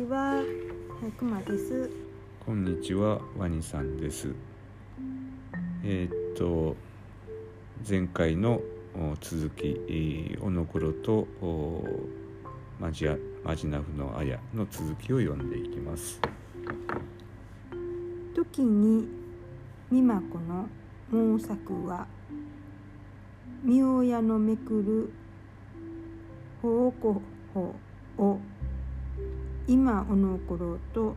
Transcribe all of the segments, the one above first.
ちは、はい、くまです。こんにちは、ワニさんです。えーっと前回のお続き、えーおのころとおマジアマジナフのあやの続きを読んでいきます。時に美摩子の毛作は妙屋のめくる宝庫法を今おのころと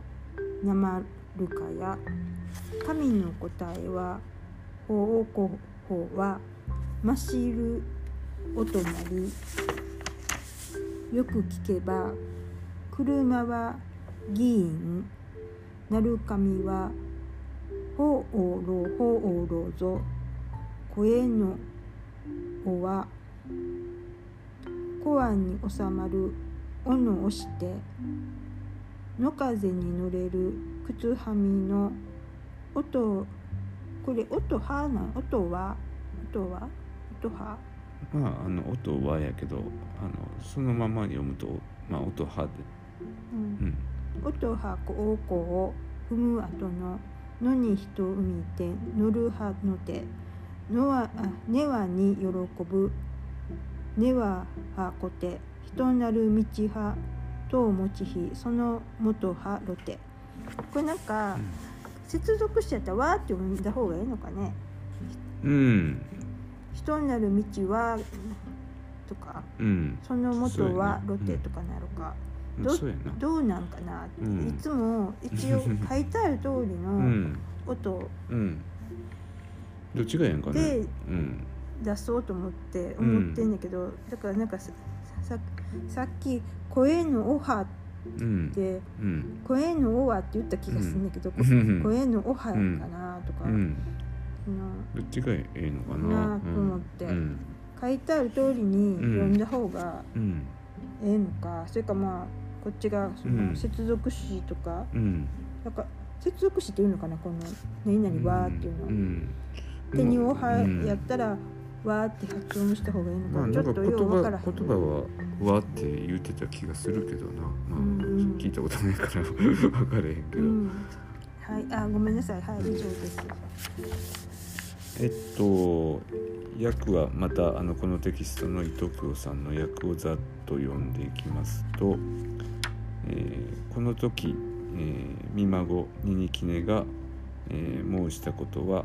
なまるかや神の答えは宝庫法はましる音なりよく聞けば車は議員なるかみはほうおろほうおろぞ声のおはコアに収まるおのをして野風に乗れる靴はみの音これ音はな音は？音は？音はまああの音はやけどあのそのまま読むとまあ音はで、うん。うん、音はこおこを踏む後の野に人を見て乗るはのてのはあ根はに喜ぶ。根ははこて。人なる道はと持ちひその元はろてこれなんか接続しちゃったらわーって読んだ方がいいのかね。うん、人なる道はとかうん、その元はそうやねろてとかな。るか、うん、ど。どうなんかな。って、うん。いつも一応書いてある通り うのん、音。うん。どっちがええんかね。でうん、出そうと思って思ってんだけど、だからなんかさっき「声のオハ」っうん、てうん、「声のオハ」って言った気がするんだけど、うん。声のオハかなとか、どっちがええのかな。と思ってうん、書いてある通りに読んだ方がうん、ええのか、それかまあこっちがそのうん。接続詞とか、うん。なんか接続詞っていうのかなこの「何々は」っていうの。うん。で「におは」うんやったら「わ」って発音した方がいいのか、まあ、ちょっとなんか言ようわからへん。葉言葉は「わ」って言ってた気がするけどな、まあ聞いたことないから 分からへんけど、うん、はい、あ、ごめんなさい、はい、以上です。えっと訳はまたあのこのテキストの伊藤京さんの訳をざっと読んでいきますと、えーこの時、えー、美孫ニニキネが、えー申したことは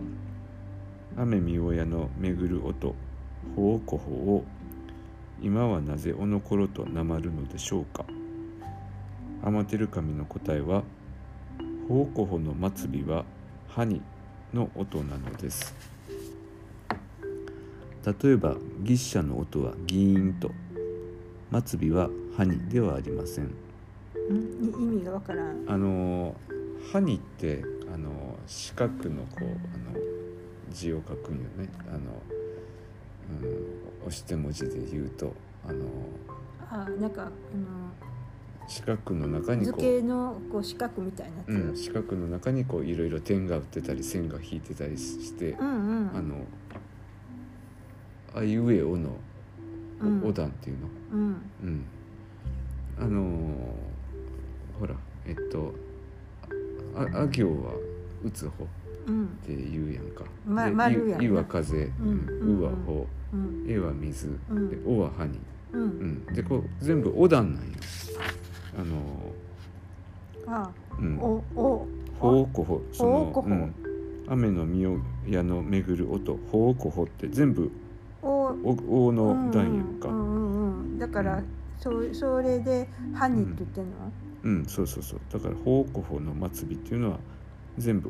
雨見親の巡る音法をこほを今はなぜおのころとなまるのでしょうか。天照神の答えは法こほの末尾は歯にの音なのです。例えば牛車の音はギーンと。末尾は歯にではありません。意味がわからん。あの歯にってあの四角のこうあの字を書くんよね。あの、うん、押して文字で言うとあのあ、なんか、あ四角の中のにこう図形のこう四角みたいなやつ。うん、四角の中にこういろいろ点が打ってたり線が引いてたりして、うん、うん、あのあいうえおのうん、お段っていうの、うん、うん、あのーほらえっとああ行は打つ方？っうん、て言うやんか。まで丸やいいは風、ん。うはほ。うん、えは水、うん。でおは歯に、う、うん。ん、でこう全部お段なんよ。あのあ、ーうん、お、お、ほうこほ。そのほう雨の実を矢の巡る音。ほうこほって全部お、おおの段やんか。ううんん、うん、だから、そう、それで、歯にって言ってんの？そうそうそう。だからほうこほの末尾っていうのは全部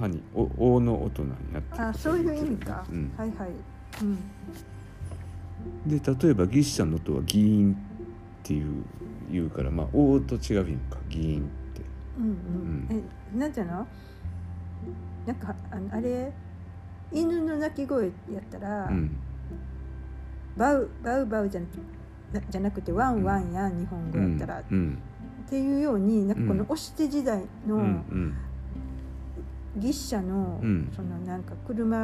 歯におおの音なんやってあ、そういう意味か。うんはい、はい。うん、で例えば牛車の音はギーンっていう言うからまあ「お」と違うやんか。ギーンって。うん、うん、え、なんていうの？なんか、あの、あれ？犬の鳴き声やったら。うん。バウバウバウじゃなじゃなくてワンワンやん。日本語うんやったら、っうん。ていうようになんかこのうん。押して時代うんうのん牛車の、うん。そのなんか車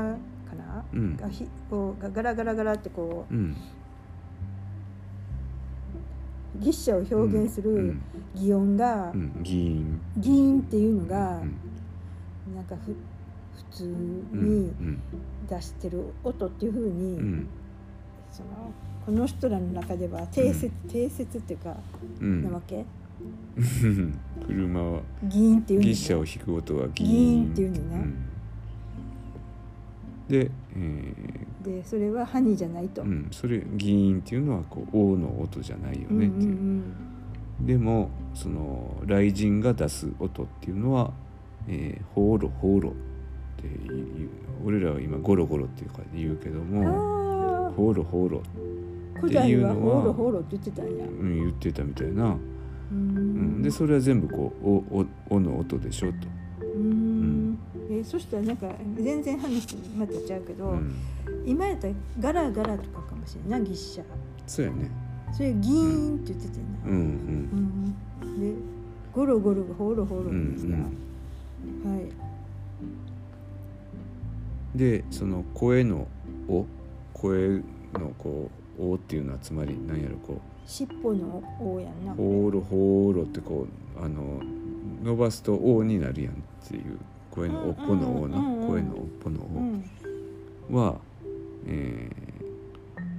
かな、うん。がひこうがガラガラガラってこうん。う牛車を表現するうん。擬音がうん。議員ギーンっていうのがうん。なんかふ普通うん。にうん。出してる音っていうふうに、うん。そのこの人らの中では定説、定説っていうかうん。なわけ？うん車はギンっていうの牛車を引く音はギンっていうねうん。で、えでそれはハニーじゃないと。うん、それギンっていうのはこう王の音じゃないよねっていう、ん。でもその雷神が出す音っていうのは「えー、ほーろほーろ」っていう俺らは今ゴロゴロっていうか言うけど、も「ほーろほーろ」っていうのはホーロホーロって言ってたん。や。うん、言ってたみたいな、でそれは全部こう「おおお」の音でしょと。うん。えそしたらなんか全然話またちゃうけど、うん、今やったらガラガラとかかもしれんないギッシャそうやね。それギーンって言ってたよな、うん。うんうん。でゴロゴロがホーロホーロうんですが、はい。でその声の「お」声のこう「お」っていうのはつまり何やろこ尻尾の王やんな。う「ほーろほーろ」ってこうあの伸ばすと「お」になるやんっていう声の「おっぽの「お」な。うんうんうんうん声の「おっぽのう「お」ん。はえー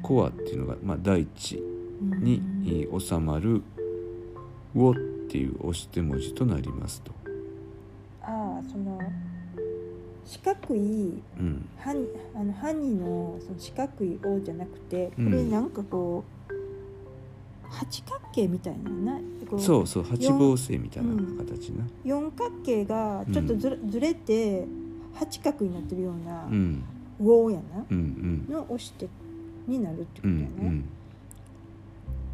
コアっていうのが、まあ、大地にえー収まる「お」っていう押して文字となりますと。ああその四角いうん。ハニあのハニのその四角い王じゃなくてこうん。れなんかこう、八角形みたいななそうそう八芒星みたいな形な。四角形がちょっとずれ,、ずれて八角になってるようなうん。王やな、うんうん。の押してになるってこうんうとやね。ん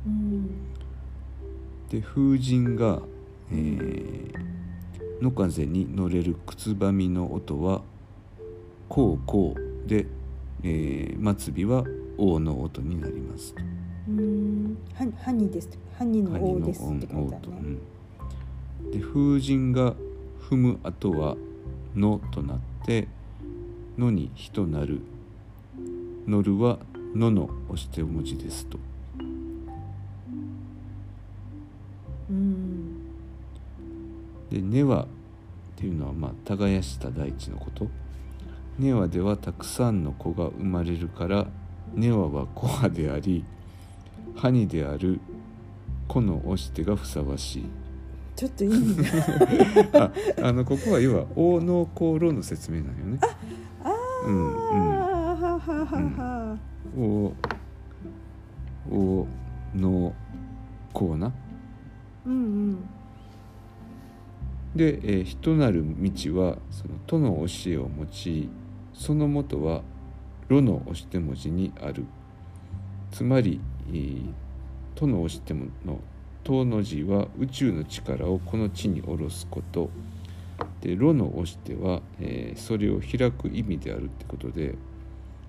うん。で風神が、えー野風に乗れる靴ばみの音は「こうこう」で、えー末尾は「王の音になりますと。うん。ハハニですハニの王ですってね。うんで風神が踏む後は「の」となって「の」に「ひ」となる「乗る」は「の」の押して文字ですと。うん。で根はっていうのはまあ耕した大地のこと。根はではたくさんの子が生まれるから根はは子葉であり埴である子の押し手がふさわしい。ちょっと意味が。ああのここは要は応能功労の説明なんよね。ああ、うんうん。はははは、おおのこうな。うんうん。で、えー人なる道はその「と」の教えを用いそのもとは「ろ」の押して文字にある。つまり「えーと」の押してもの「と」の字は宇宙の力をこの地に下ろすこと。で「ろ」の押しては、えーそれを開く意味であるってことで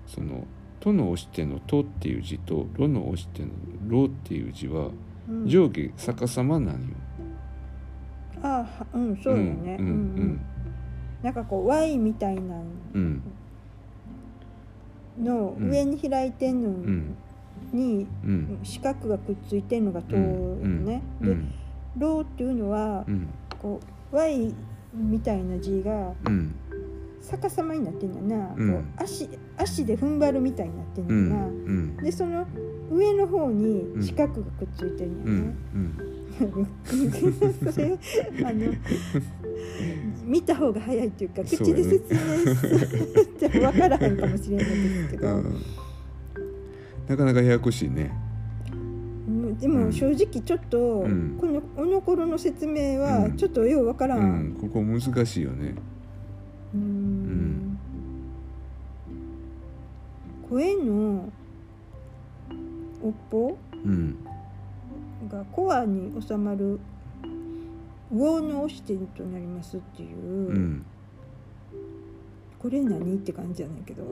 その「と」の押しての「と」っていう字と「ろ」の押しての「ろ」っていう字はうん。上下逆さまなんよ。あはうんそうよね、うんうんなんかこう Y みたいなうん。のうん上に開いてんの。うんにうん。四角がくっついてんのが塔よね、でうん「ロー」っていうのはうん。こう Y みたいな字がうん。逆さまになってんだな、うん。こう足足で踏ん張るみたいになってんうんだな、うん。でその上の方に四角がくっついてるんうんやね、うん。それあの見た方が早いっていうか口で説明して分からへんかもしれないですけど、うんなかなかややこしいね。うん。でも正直ちょっと、うん。このこの頃の説明はうん。ちょっとよう分から。うん。ん、ここ難しいよね。うーん。声の尾っぽうん、がコアに収まる魚の押し点となりますっていう、うん、これ何って感じじゃないけど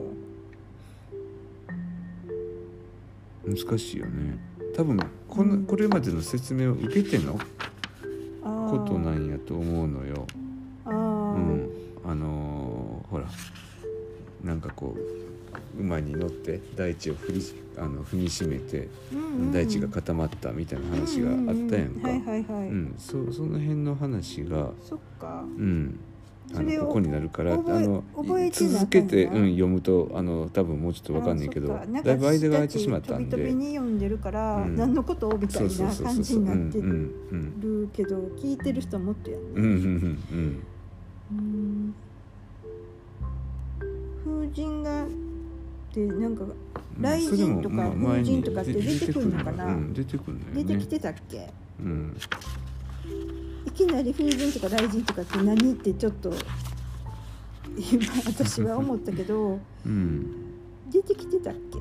難しいよね。多分この、うんこれまでの説明を受けてのことなんやと思うのよ。うん、あのーほらなんかこう馬に乗って大地を振りあの踏みしめてうんうん大地が固まったみたいな話があったやんか。その辺の話が、そっか。うん、あそれをのここになるからあの続けて、うん、読むとあの多分もうちょっとわかんないけどだいぶ間が空いてしまったんで。飛び飛びに読んでるから、うん何のことみたいな感じになってるけど聞いてる人はもっとやん。ねうん風神がってなんかうん雷神とか風神とかって出てくるのかな？うん、出てきてたっけ？うん。いきなり風神とか雷神とかって何ってちょっと今私は思ったけどうん。出てきてたっけ？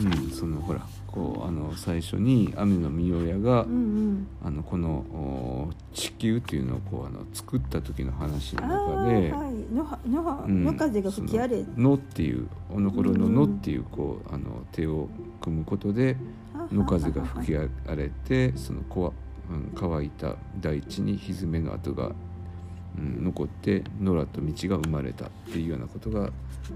うんそのほらこうあの最初に雨の御親が、うんうん。あのこのお地球っていうのをこうあの作った時の話のあ中でーはい。のはのはうんの風が吹き荒れ。その野っていうおのころの野っていうこうあの手を組むことで野風が吹き荒れてそのこわ、うん、乾いた大地に蹄の跡が、うん、残って野良と道が生まれたっていうようなことが、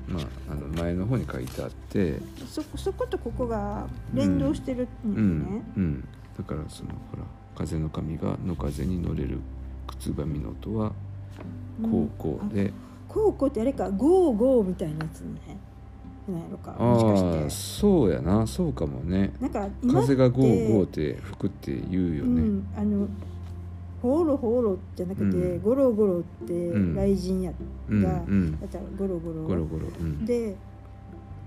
まあ、あの前の方に書いてあって、そそことここが連動してるうんだね、うん、だからそのほら風の神が野風に乗れる靴羽美濃とは高校で、高校ってあれかゴーゴーみたいなやつねなんやろかあもしかあして。そうやな。そうかもね。なんか風がゴーゴーって吹くって言うよね、うん、あのホロホロじゃなくて、うん。ゴロゴロってん。雷神や、うんがうん。だったらゴロゴロ。ゴロゴロうん。で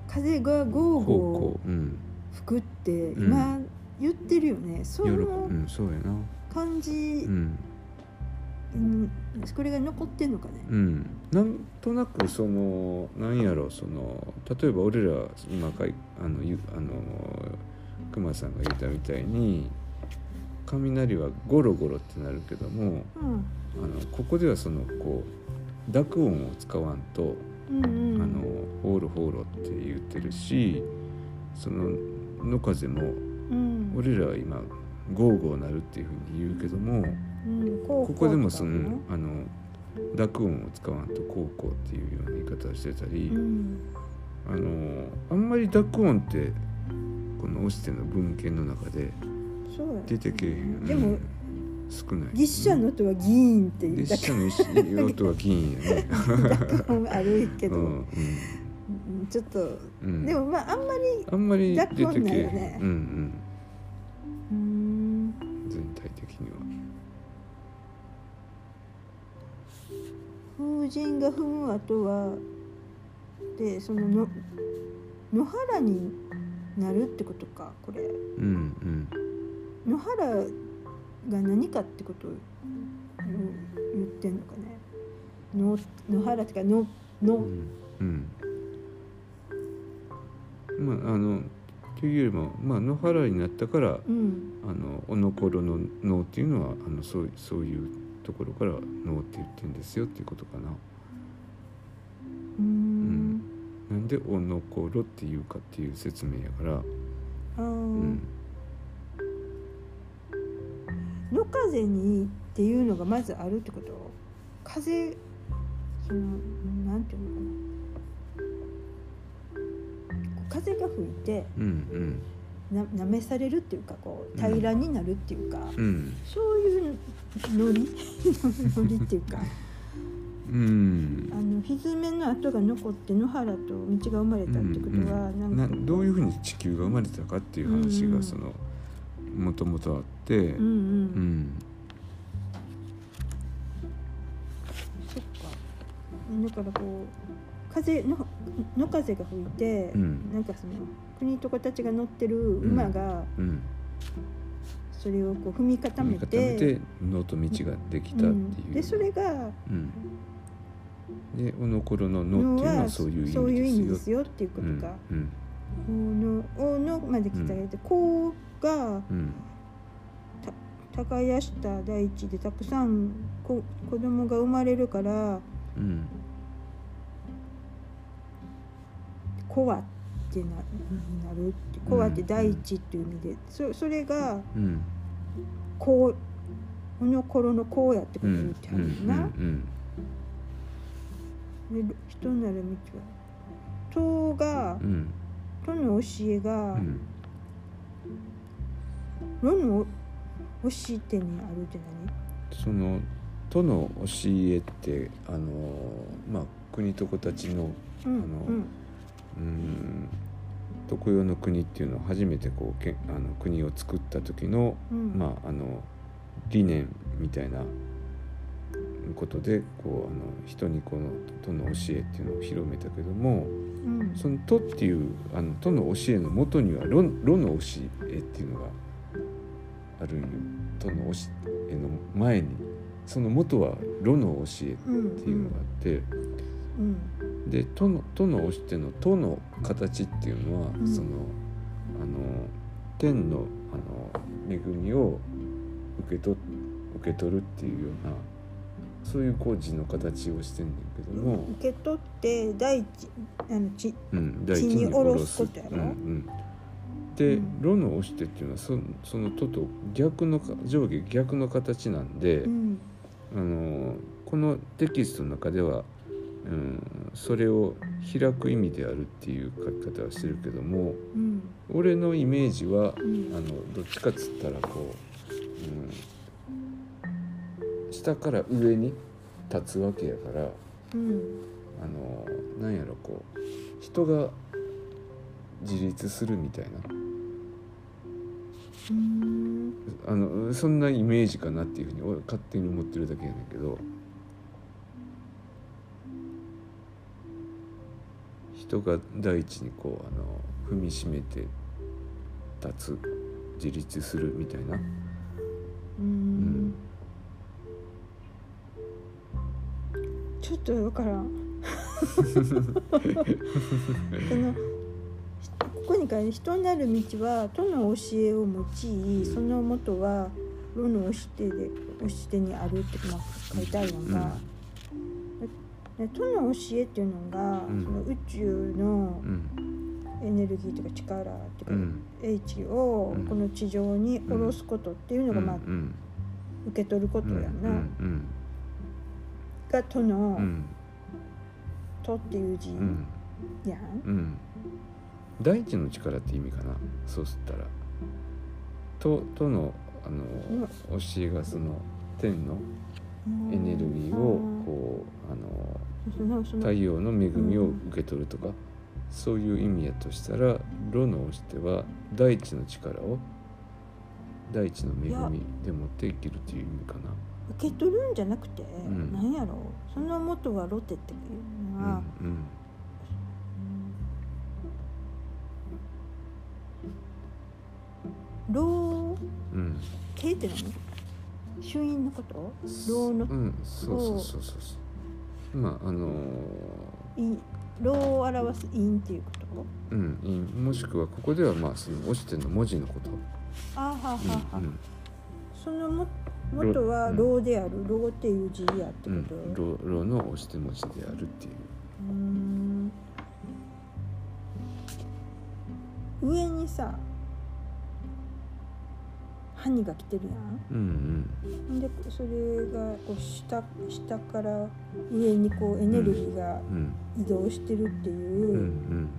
風がゴー高ゴー吹くってん。今言ってるよね、そのんそうやな。感じ、うんうんこれが残ってんのかね、うん。なんとなくそのなんやろその例えば俺ら今かいあのゆあの熊さんが言ったみたいに雷はゴロゴロってなるけどもうん。あのここではそのこう濁音を使わんとうんうん、あのホーロホーロって言ってるしその野風もうん。俺らは今ゴーゴーなるっていうふうに言うけどもうん、こここでもそのあの濁音を使わんと高校っていうような言い方をしてたり、うん。あのあんまり濁音ってこのオシテの文献の中で出てけえへん、でもうん少ない。立写の音は議員って言った列車の用途は銀やね。かあるけど、うんうん。ちょっと、うん。でもまああんまりあんまり出ね。うんうん風神が踏む後はでそのの野原になるってことかこれ。うんうん。野原が何かってことを言ってんのかね。野野原っていうか野う野んうん。まああのというよりも、まあ、野原になったからうん。あのおのころの能っていうのはあのそうそういうところから能って言ってるんですよっていうことかな。うーん。なんでおのころっていうかっていう説明やから、うん。野風にっていうのがまずあるってこと？風そのなんていうのかな？風が吹いてうんななめされるっていうかこう平らになるっていうか、うん。うんそういうノリ？ノリっていうか。うん。あの蹄の跡が残って野原と道が生まれたってことは、うんなんかなどういうふうに地球が生まれたかっていう話うんうん。がそのもともとあって、うんうん、うん。そっか。だからこう風の野風が吹いて、うん。なんかその国と子たちが乗ってる馬がうん、それをこう踏み固め固て,、めて野と道ができたっていう、うん。でそれがうん、でおのころの野のっていうのははそういう意味ですよ。っていうことうん。か。うん。おのおのまで来たやつ、こうがうん。耕した大地でたくさんこ子供が生まれるからうんコアってななるってコアって大地っていう意味で、そそれがうん。こうこの頃のこうやってこうんと言ってはるな、うんで人なる道は塔がうん。との教えが、うの教え手にあるってその都の教えってあのまあ国と子たちのあのうん。常世の国っていうのを初めてこうけあの国を作った時の、うん。まああの理念みたいなことでこうあの人にこの都の教えっていうのを広めたけどもうん。その都っていうあの都の教えのもとには炉炉の教えっていうのがあるんよ。都の教えの前にその元は炉の教えっていうのがあって。うんで都の都の教えの都の形っていうのは、うん。そのあの天のあの恵みを受け取受け取るっていうようなそういうこう字の形をしてんねんけども、受け取って大地あのちうん、大地地にに下ろすすことやろ？うんうん、でうん。炉の押してっていうのはそその都と逆のか上下逆の形なんで、うん。あのこのテキストの中では、うん、それを開く意味であるっていう書き方はしてるけどもうん俺のイメージはうん。あのどっちかっつったらこう、うん、下から上に立つわけやからうん。あのなんやろこう人が自立するみたいな。うん。あのそんなイメージかなっていうふうに俺勝手に思ってるだけやねんけど人が大地にこうあの踏みしめて立つ自立するみたいな。うん。ちょっとわから。ん そのここに書いて人なる道は都の教えを用いその元は炉の教えで教えにあるってまあ書いてあるのが、で都の教えっていうのが、うん。その宇宙のうんエネルギーとか力っていうか、うん。H をうん。この地上に下ろすことっていうのが、まあうん。受け取ることうん。やな、うん。が都のうん「都」っていう字うん。やん。大地の力って意味かな？そうすったら。ととのあの教えがその天のエネルギーをこうあの太陽の恵みを受け取るとか、そういう意味やとしたら炉の押しては大地の力を大地の恵みで持って生きるという意味かな。受け取るんじゃなくて、ん。なんやろその元はロテっていうのは、うん老うん。うん。系って何？衆院のこと？老の？うんそうそうそうそうそう。まああの陰老を表す陰っていうこと？うんいもしくはここではまあその押しての文字のこと。あーはーは。ーはー、うん。そのも元はうん。老である。老っていう字やってうんこと、うん、ろろの押して文字であるっていう。うーん。上にさハニが来てるやん。うんほん。でそれがこう下下から上にこうエネルギーが移動してるっていう、うん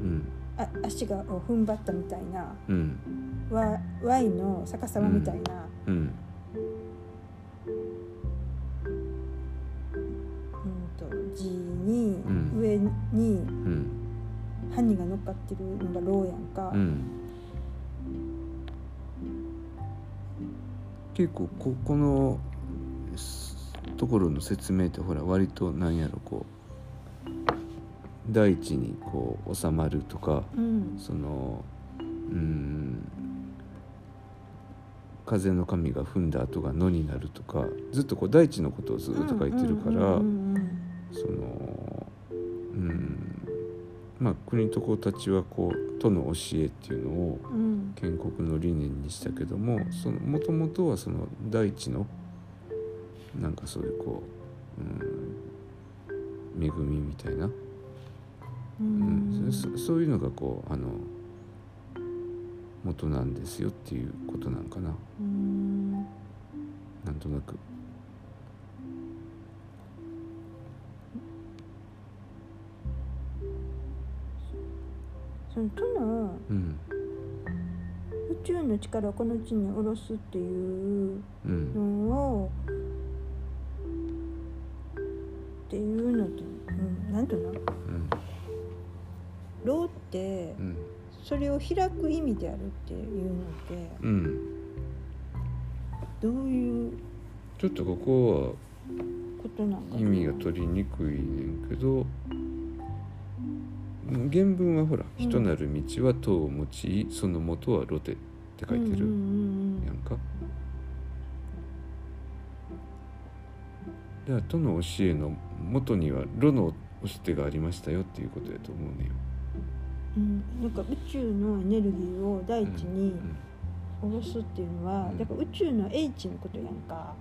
うん。あ足がこう踏ん張ったみたいな。うん。わ Y の逆さまみたいな、うんうん、と字に、うん。上にうん。ハニが乗っかってるのがローやんか、うん結構ここのすところの説明ってほら割となんやろこう大地にこう収まるとかうん。そのうん風の神が踏んだ跡が野になるとかずっとこう大地のことをずっと書いてるから、そのうんまあ国と子たちはこう都の教えっていうのをうん。建国の理念にしたけどもそのもともとはその大地のなんかそういうこう、うん、恵みみたいな、ううんんそそういうのがこうあの元なんですよっていうことなんかな。うん。なんとなく。その都のうん。宇宙の力をこの地に下ろすっていううん。のをっていうのって、うん、なんていうの？うん。ローってうんそれを開く意味であるっていうのってうん。どういうちょっとここことなんかな？は意味が取りにくいねんけど原文はほら「うん人なる道は塔を用いその元は露手」って書いてるやんか。だから都の教えの元には炉の押し手がありましたよっていうことやと思うねよ。うんうん、なんか宇宙のエネルギーを大地にうん下ろすっていうのは、うんだから宇宙の英知のことやんか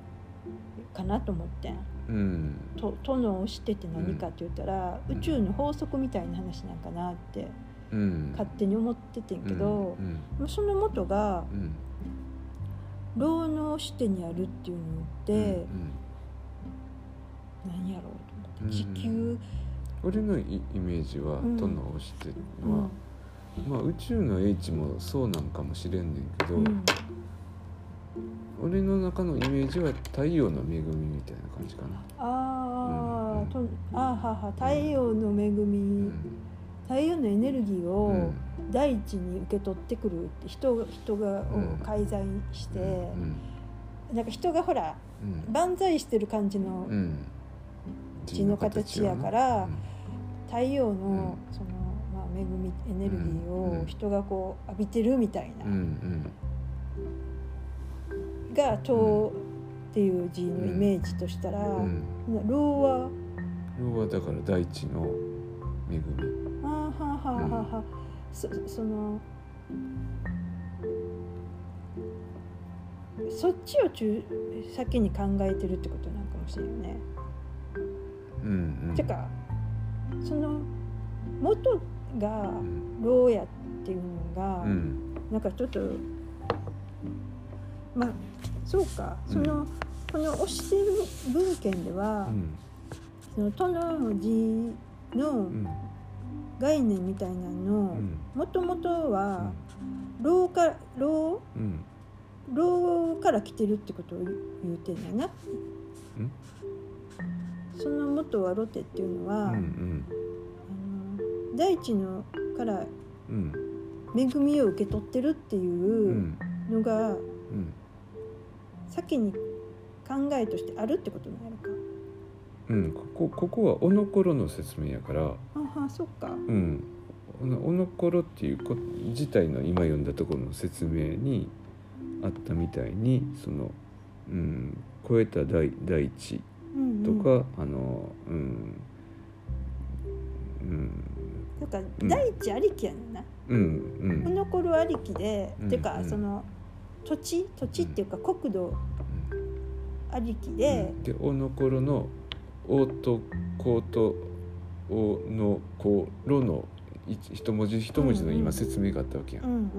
かなと思ってん。うん。ととの押してって何かって言ったら、うん。宇宙の法則みたいな話なんかなってうん。勝手に思っててんけどう、ん。その元がうん。労の押してにあるっていうのって、何やろうと思って地球、俺のイイメージはうん。都の押し手うん。は、まあ宇宙の英知もそうなんかもしれんねんけど、うん俺の中のイメージは太陽の恵みみたいな感じかな。あー、うん。とあーはは太陽の恵み、うん。太陽のエネルギーうをん。大地に受け取ってくるって人人がをうん介在して、うん。なんか人がほらうん。万歳してる感じのうん。地の形やかうらん。太陽のうん。その、まあ、恵みエネルギーうん。を人がこう浴びてるみたいな、うんうんが「と」っていう字のイメージとしたらうん「ろう」は要はだから大地の恵み。あーはーはーはーはー。そそのそっちを中先に考えてるってことなんかもしれんね。うんうん。てかその元がうん。牢屋っていうのが、うん。なんかちょっとまあそうか。その、この押してる文献では、うん。その都の字のうん。概念みたいなのうん。もともとは牢か牢うん。牢から来てるってことを言うてんだよな。その元はロテっていうのは、うんうん。あの大地のからうん。恵みを受け取ってるってういうん。のがうん先に考えとしてあるってことになるか。うんここここはおのころの説明やから。あはそっか。うん。おのおのころっていうこ自体の今読んだところの説明にあったみたいにその、うん、超えた大大地うんうん、とか、あのうんうん。だからうん。大地ありきやねんな。うんうん。残るありきで、うんてかうん。その土地土地っていうか国土ありきうでん、でおのころの「お」と「こ」と「お」の「こ」「ろ」の一一文字一文字の今説明があったわけや、うんん。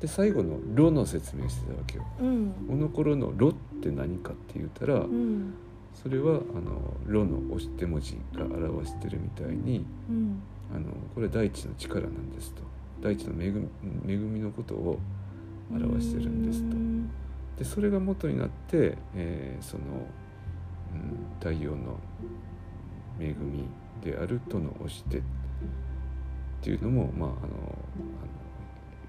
で最後の「ろ」の説明してたわけよ。うん。うんおのころの「ろ」って何かって言ったら、うん。それはあの「ろ」の押し手文字が表してるみたいにうん。あのこれ大地の力なんですと。大地の恵み恵みのことを表してるんですとうんでそれが元になって、えーその、うん、太陽の恵みであるとの押し手っていうのも、まあ、あのあの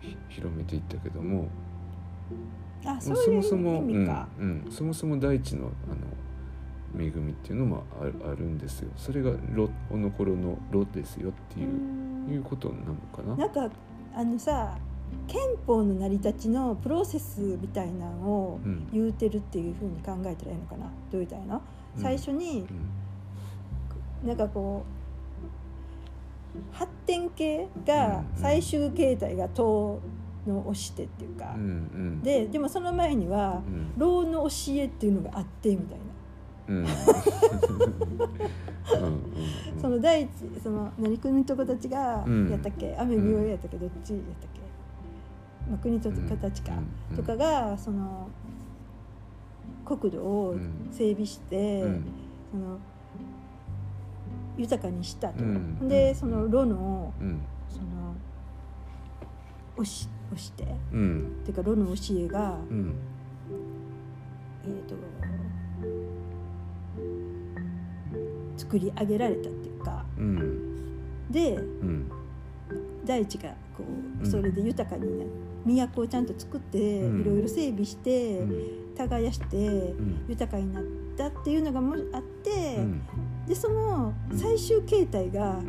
ひ広めていったけどもあそそういうもそも、うん。うん、そもそも大地のあの恵みっていうのもあるあるんですよそれがロおのころの「ロ」ですよっていうう、んいうことなのかな。なんかあのさ憲法の成り立ちのプロセスみたいなのをうん。言うてるっていうふうに考えたらいいのかな？どう言ったらいいの、うん。最初にうん。なんかこう発展系がうん最終形態が党の教えっていうか、ででもその前にはうん。老の教えっていうのがあってみたいな、その第一その何国と子たちがうん。やったっけ、雨見ようやったっけ？どっちやったっけ、まあ、国と子たちか、うんとかがその国土を整備して、うん。その豊かにしたと、うん。でその炉のうん。その教し教してうん。っていうか炉の教えが、うん。えー、と作り上げられたっていうか。うん。でうん。大地がこううんそれで豊かにな都をちゃんと作って、いろいろ整備して、耕して豊かになったっていうのがもあって、でその最終形態が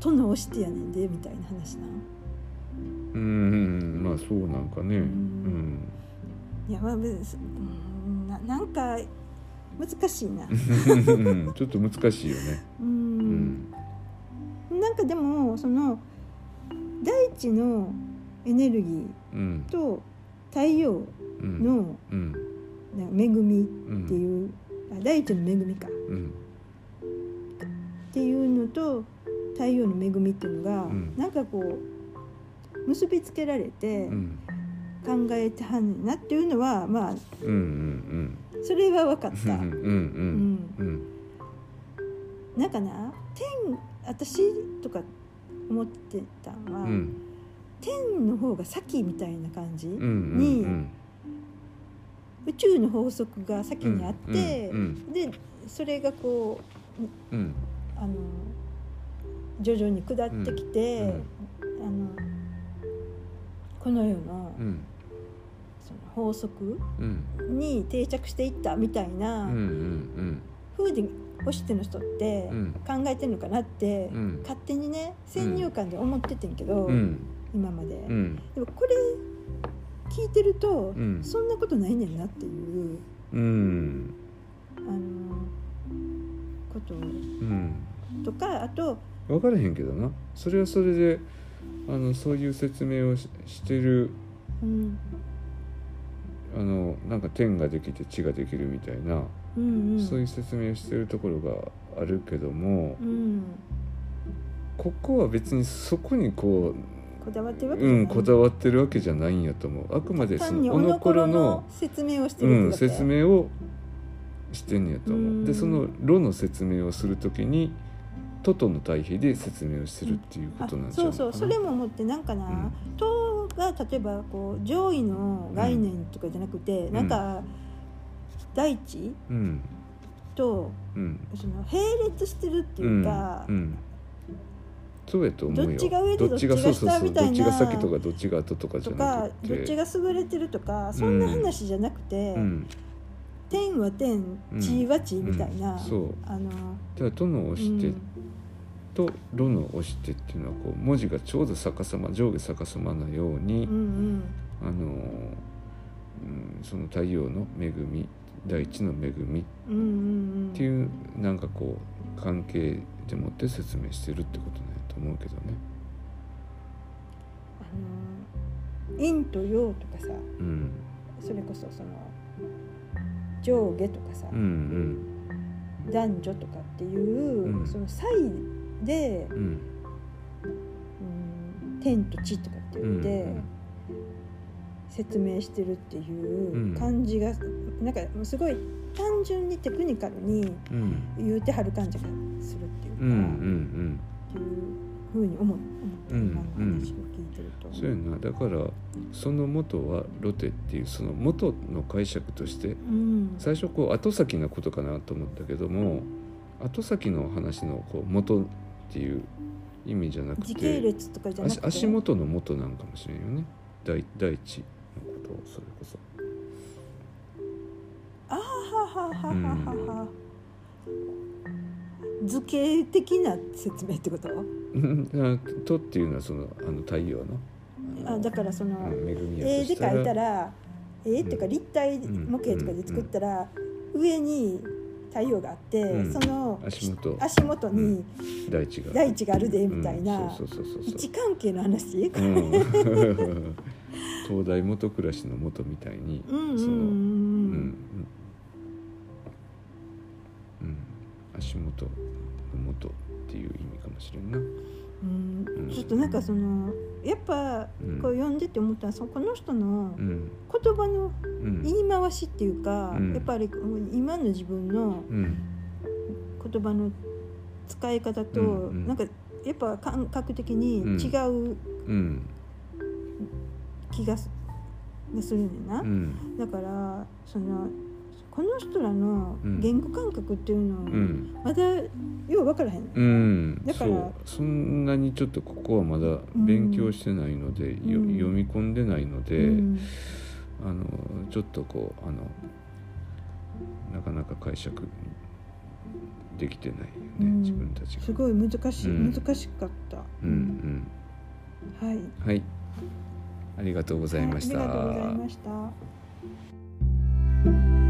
殿をしてやねんでみたいな話なうんまあそうなんかねうんいやまあ別にうんななんか難しいなちょっと難しいよねううんなんかでもその大地のエネルギうん。ーと太陽うん。の恵みうん。っていう、あ大地の恵みか。うん。っていうのと太陽の恵みっていうのが、うん。なんかこう結びつけられてうん。考えてはんねんなっていうのはまあうんうんそれは分かっうんうた。んうん。うん。うん。なんかな天私とか思ってたのは、うん天の方が先みたいな感じ、うんうん宇宙の法則が先にあって、うんでそれがこううん。あの徐々に下ってきて、あのこの世のうん。その法則うん。に定着していったみたいなうんうん風にホシテの人ってうん。考えてるのかなって、うん。勝手にね先入観で思っててんけど、うん今まで、うん。でもこれ聞いてると、うん。そんなことないねんなっていううん。あのこと。うん。とかあと分からへんけどな。それはそれであのそういう説明をししてるうん。あのなんか天ができて地ができるみたいな、うんうん。そういう説明をしてるところがあるけどもうん。ここは別にそこにここだわってるわう、けじゃない。うん、こだわってるわけじゃないんやと思う。あくまでそのおのころの説明をしてうん、るってだけ、説明をしてんねやと思う。ん。うでその「炉」の説明をするときに「トトの対比で説明をしてるっていうこあとなんじゃそうないかな。そうそれも思ってなんかな、塔が例えばこう上位の概念とかじゃなくて、ん。なんか大地うん。とうん。その並列してるっていうか、うん。うんそうやと思うよ。どっちが上でどっちが下みたいな。どっちが先とかどっちが後とかじとゃなかくてどっちが優れてるとかそんな話じゃなくて、うん天は天うん。地は地みたいな、うん。そう。あのだから「と」の押してうん。と「炉の押してっていうのはこう文字がちょうど逆さま上下逆さまなように、うんうん。あのーうん、その太陽の恵み大地の恵みっうんうんうん。ていうなんかこう関係でもって説明してるってことなんやと思うけどね。あの陰と陽とかさうん。それこそその上下とかさ、うん男女とかっていう、うん。その差異で、うん。うんうん、天と地とかってうん言って、説明してるっていううん。感じが、なんかすごい単純にテクニカルにうん。言うてはる感じがするっていうか、うんうんうん。っていうふうに思思った、うん今の話を聞いてると。そうやな。だからその元はロテっていうその元の解釈としてうん。最初こう後先のことかなと思ったけども後先の話のこう元っていう意味じゃなく時系て列とかじゃなくて？足足元の元なんかもしれんよね。大大地のことをそれこそ。あはははははは、図形的な説明ってこと？うんあとっていうのはそのあの太陽の？あだからその、絵で描いたら絵っていうか立体模型とかで作ったら、上に太陽があって、うん。その足元。足元に大地が。大地があるでみたいな、位置関係の話、うん。東大元暮らしの元みたいにうんうんうんそのうん足元の元っていう意味かもしれんな。うん。うん。ちょっとなんかそのやっぱうん。こう読んでて思ったらそこの人のうん。言葉のうん。言い回しっていうか、うん。やっぱり今の自分のうん。言葉の使い方と、うん。うん。なんかやっぱ感覚的に違ううん。気がするねんな、うん。だからそのこの人らの言語感覚っていうのをうん。まだよう分からへん、うん。だからそんなにちょっとここはまだ勉強してないので、ようん。読み込んでないので、うん。あのちょっとこうあのなかなか解釈できてないよね、うん。自分たちが。すごい難しい、うん。難しかった、うんはい。うん、はい。ありがとうございました。はいありがとうございました